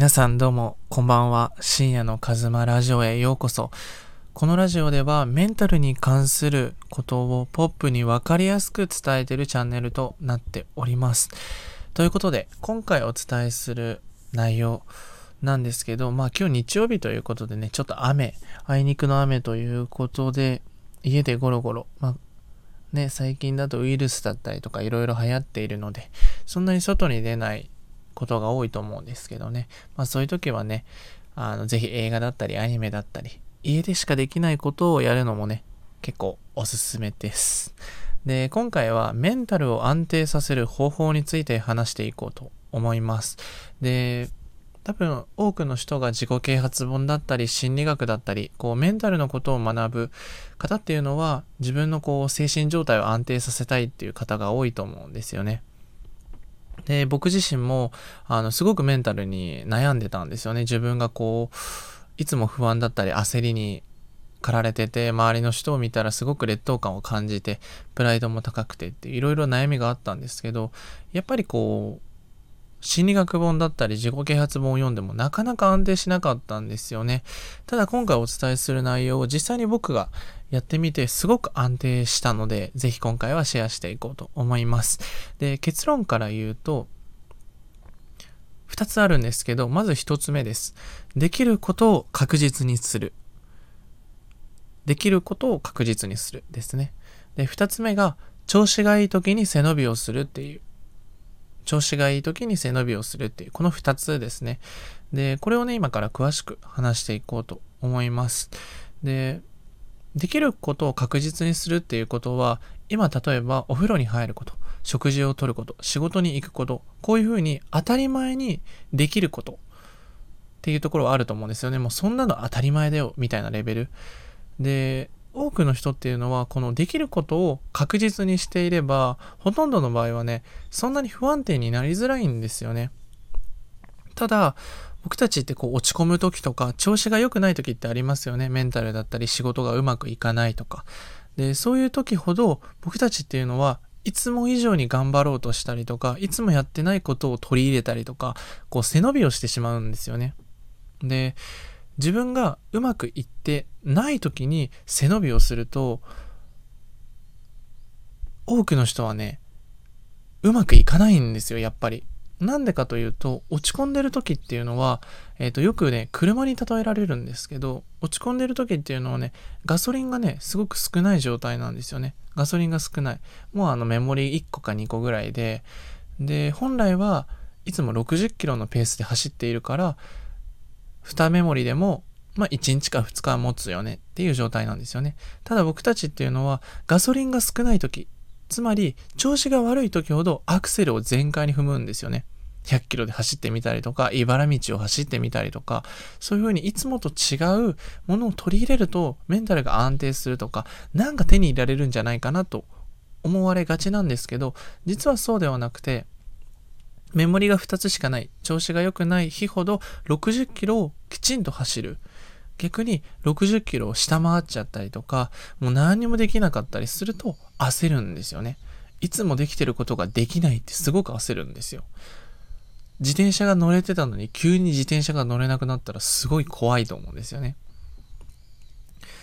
皆さんどうも、こんばんは。深夜のカズマラジオへようこそ。このラジオではメンタルに関することをポップにわかりやすく伝えているチャンネルとなっております。ということで、今回お伝えする内容なんですけど、まあ今日日曜日ということでね、ちょっと雨、あいにくの雨ということで、家でゴロゴロ、まあね、最近だとウイルスだったりとかいろいろ流行っているので、そんなに外に出ないことが多いと思うんですけどね。まあそういう時はね、あの、ぜひ映画だったりアニメだったり、家でしかできないことをやるのもね、結構おすすめです。で、今回はメンタルを安定させる方法について話していこうと思います。で、多分多くの人が自己啓発本だったり心理学だったりこうメンタルのことを学ぶ方っていうのは自分のこう精神状態を安定させたいっていう方が多いと思うんですよね。で僕自身もあのすごくメンタルに悩んでたんですよね。自分がこういつも不安だったり焦りに駆られてて周りの人を見たらすごく劣等感を感じてプライドも高くてっていろいろ悩みがあったんですけどやっぱりこう心理学本だったり自己啓発本を読んでもなかなか安定しなかったんですよね。ただ今回お伝えする内容を実際に僕がやってみてすごく安定したので、ぜひ今回はシェアしていこうと思います。で、結論から言うと、2つあるんですけど、まず1つ目です。できることを確実にする。できることを確実にするですね。で、2つ目が、調子がいい時に背伸びをするっていう調子がいい時に背伸びをするっていう、この2つですね。で、これをね、今から詳しく話していこうと思います。で、できることを確実にするっていうことは、今例えばお風呂に入ること、食事をとること、仕事に行くこと、こういうふうに当たり前にできることっていうところはあると思うんですよね。もうそんなの当たり前だよ、みたいなレベル。で、多くの人っていうのはこのできることを確実にしていればほとんどの場合はねそんなに不安定になりづらいんですよね。ただ僕たちってこう落ち込む時とか調子が良くない時ってありますよね。メンタルだったり仕事がうまくいかないとか。でそういう時ほど僕たちっていうのはいつも以上に頑張ろうとしたりとかいつもやってないことを取り入れたりとかこう背伸びをしてしまうんですよね。で自分がうまくいってない時に背伸びをすると多くの人はねうまくいかないんですよやっぱり。なんでかというと落ち込んでる時っていうのは、えー、とよくね車に例えられるんですけど落ち込んでる時っていうのはねガソリンがねすごく少ない状態なんですよね。ガソリンが少ない。もうあのメモリー1個か2個ぐらいで。で本来はいつも60キロのペースで走っているから2メモリでも、まあ、1日か2日持つよねっていう状態なんですよね。ただ僕たちっていうのはガソリンが少ない時、つまり調子が悪い時ほどアクセルを全開に踏むんですよね。100キロで走ってみたりとか、茨道を走ってみたりとか、そういうふうにいつもと違うものを取り入れるとメンタルが安定するとか、なんか手に入れられるんじゃないかなと思われがちなんですけど、実はそうではなくて、メモリが2つしかない、調子が良くない日ほど60キロをきちんと走る。逆に60キロを下回っちゃったりとか、もう何にもできなかったりすると焦るんですよね。いつもできてることができないってすごく焦るんですよ。自転車が乗れてたのに急に自転車が乗れなくなったらすごい怖いと思うんですよね。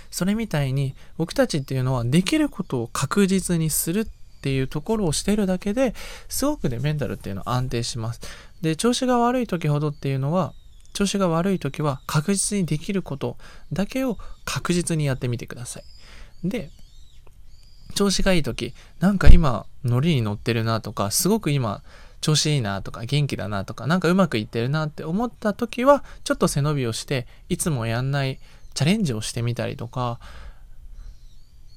それみたいに僕たちっていうのはできることを確実にするっっていうところをしてるだけですごくねメンタルっていうのは安定します。で調子が悪い時ほどっていうのは調子が悪い時は確実にできることだけを確実にやってみてください。で調子がいい時なんか今ノリに乗ってるなとかすごく今調子いいなとか元気だなとかなんかうまくいってるなって思った時はちょっと背伸びをしていつもやんないチャレンジをしてみたりとか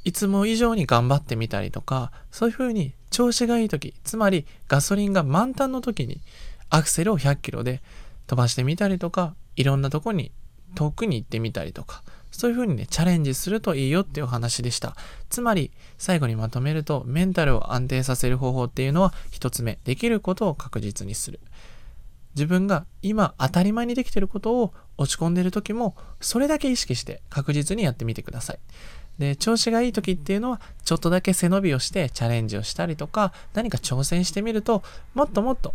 いつも以上に頑張ってみたりとか、そういう風に調子がいい時、つまりガソリンが満タンの時にアクセルを100キロで飛ばしてみたりとか、いろんなとこに遠くに行ってみたりとか、そういう風にね、チャレンジするといいよっていうお話でした。つまり、最後にまとめると、メンタルを安定させる方法っていうのは、一つ目、できることを確実にする。自分が今当たり前にできてることを落ち込んでる時も、それだけ意識して確実にやってみてください。で、調子がいい時っていうのは、ちょっとだけ背伸びをしてチャレンジをしたりとか、何か挑戦してみると、もっともっと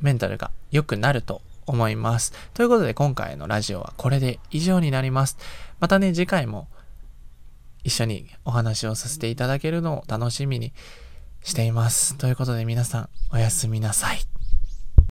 メンタルが良くなると思います。ということで今回のラジオはこれで以上になります。またね、次回も一緒にお話をさせていただけるのを楽しみにしています。ということで皆さんおやすみなさい。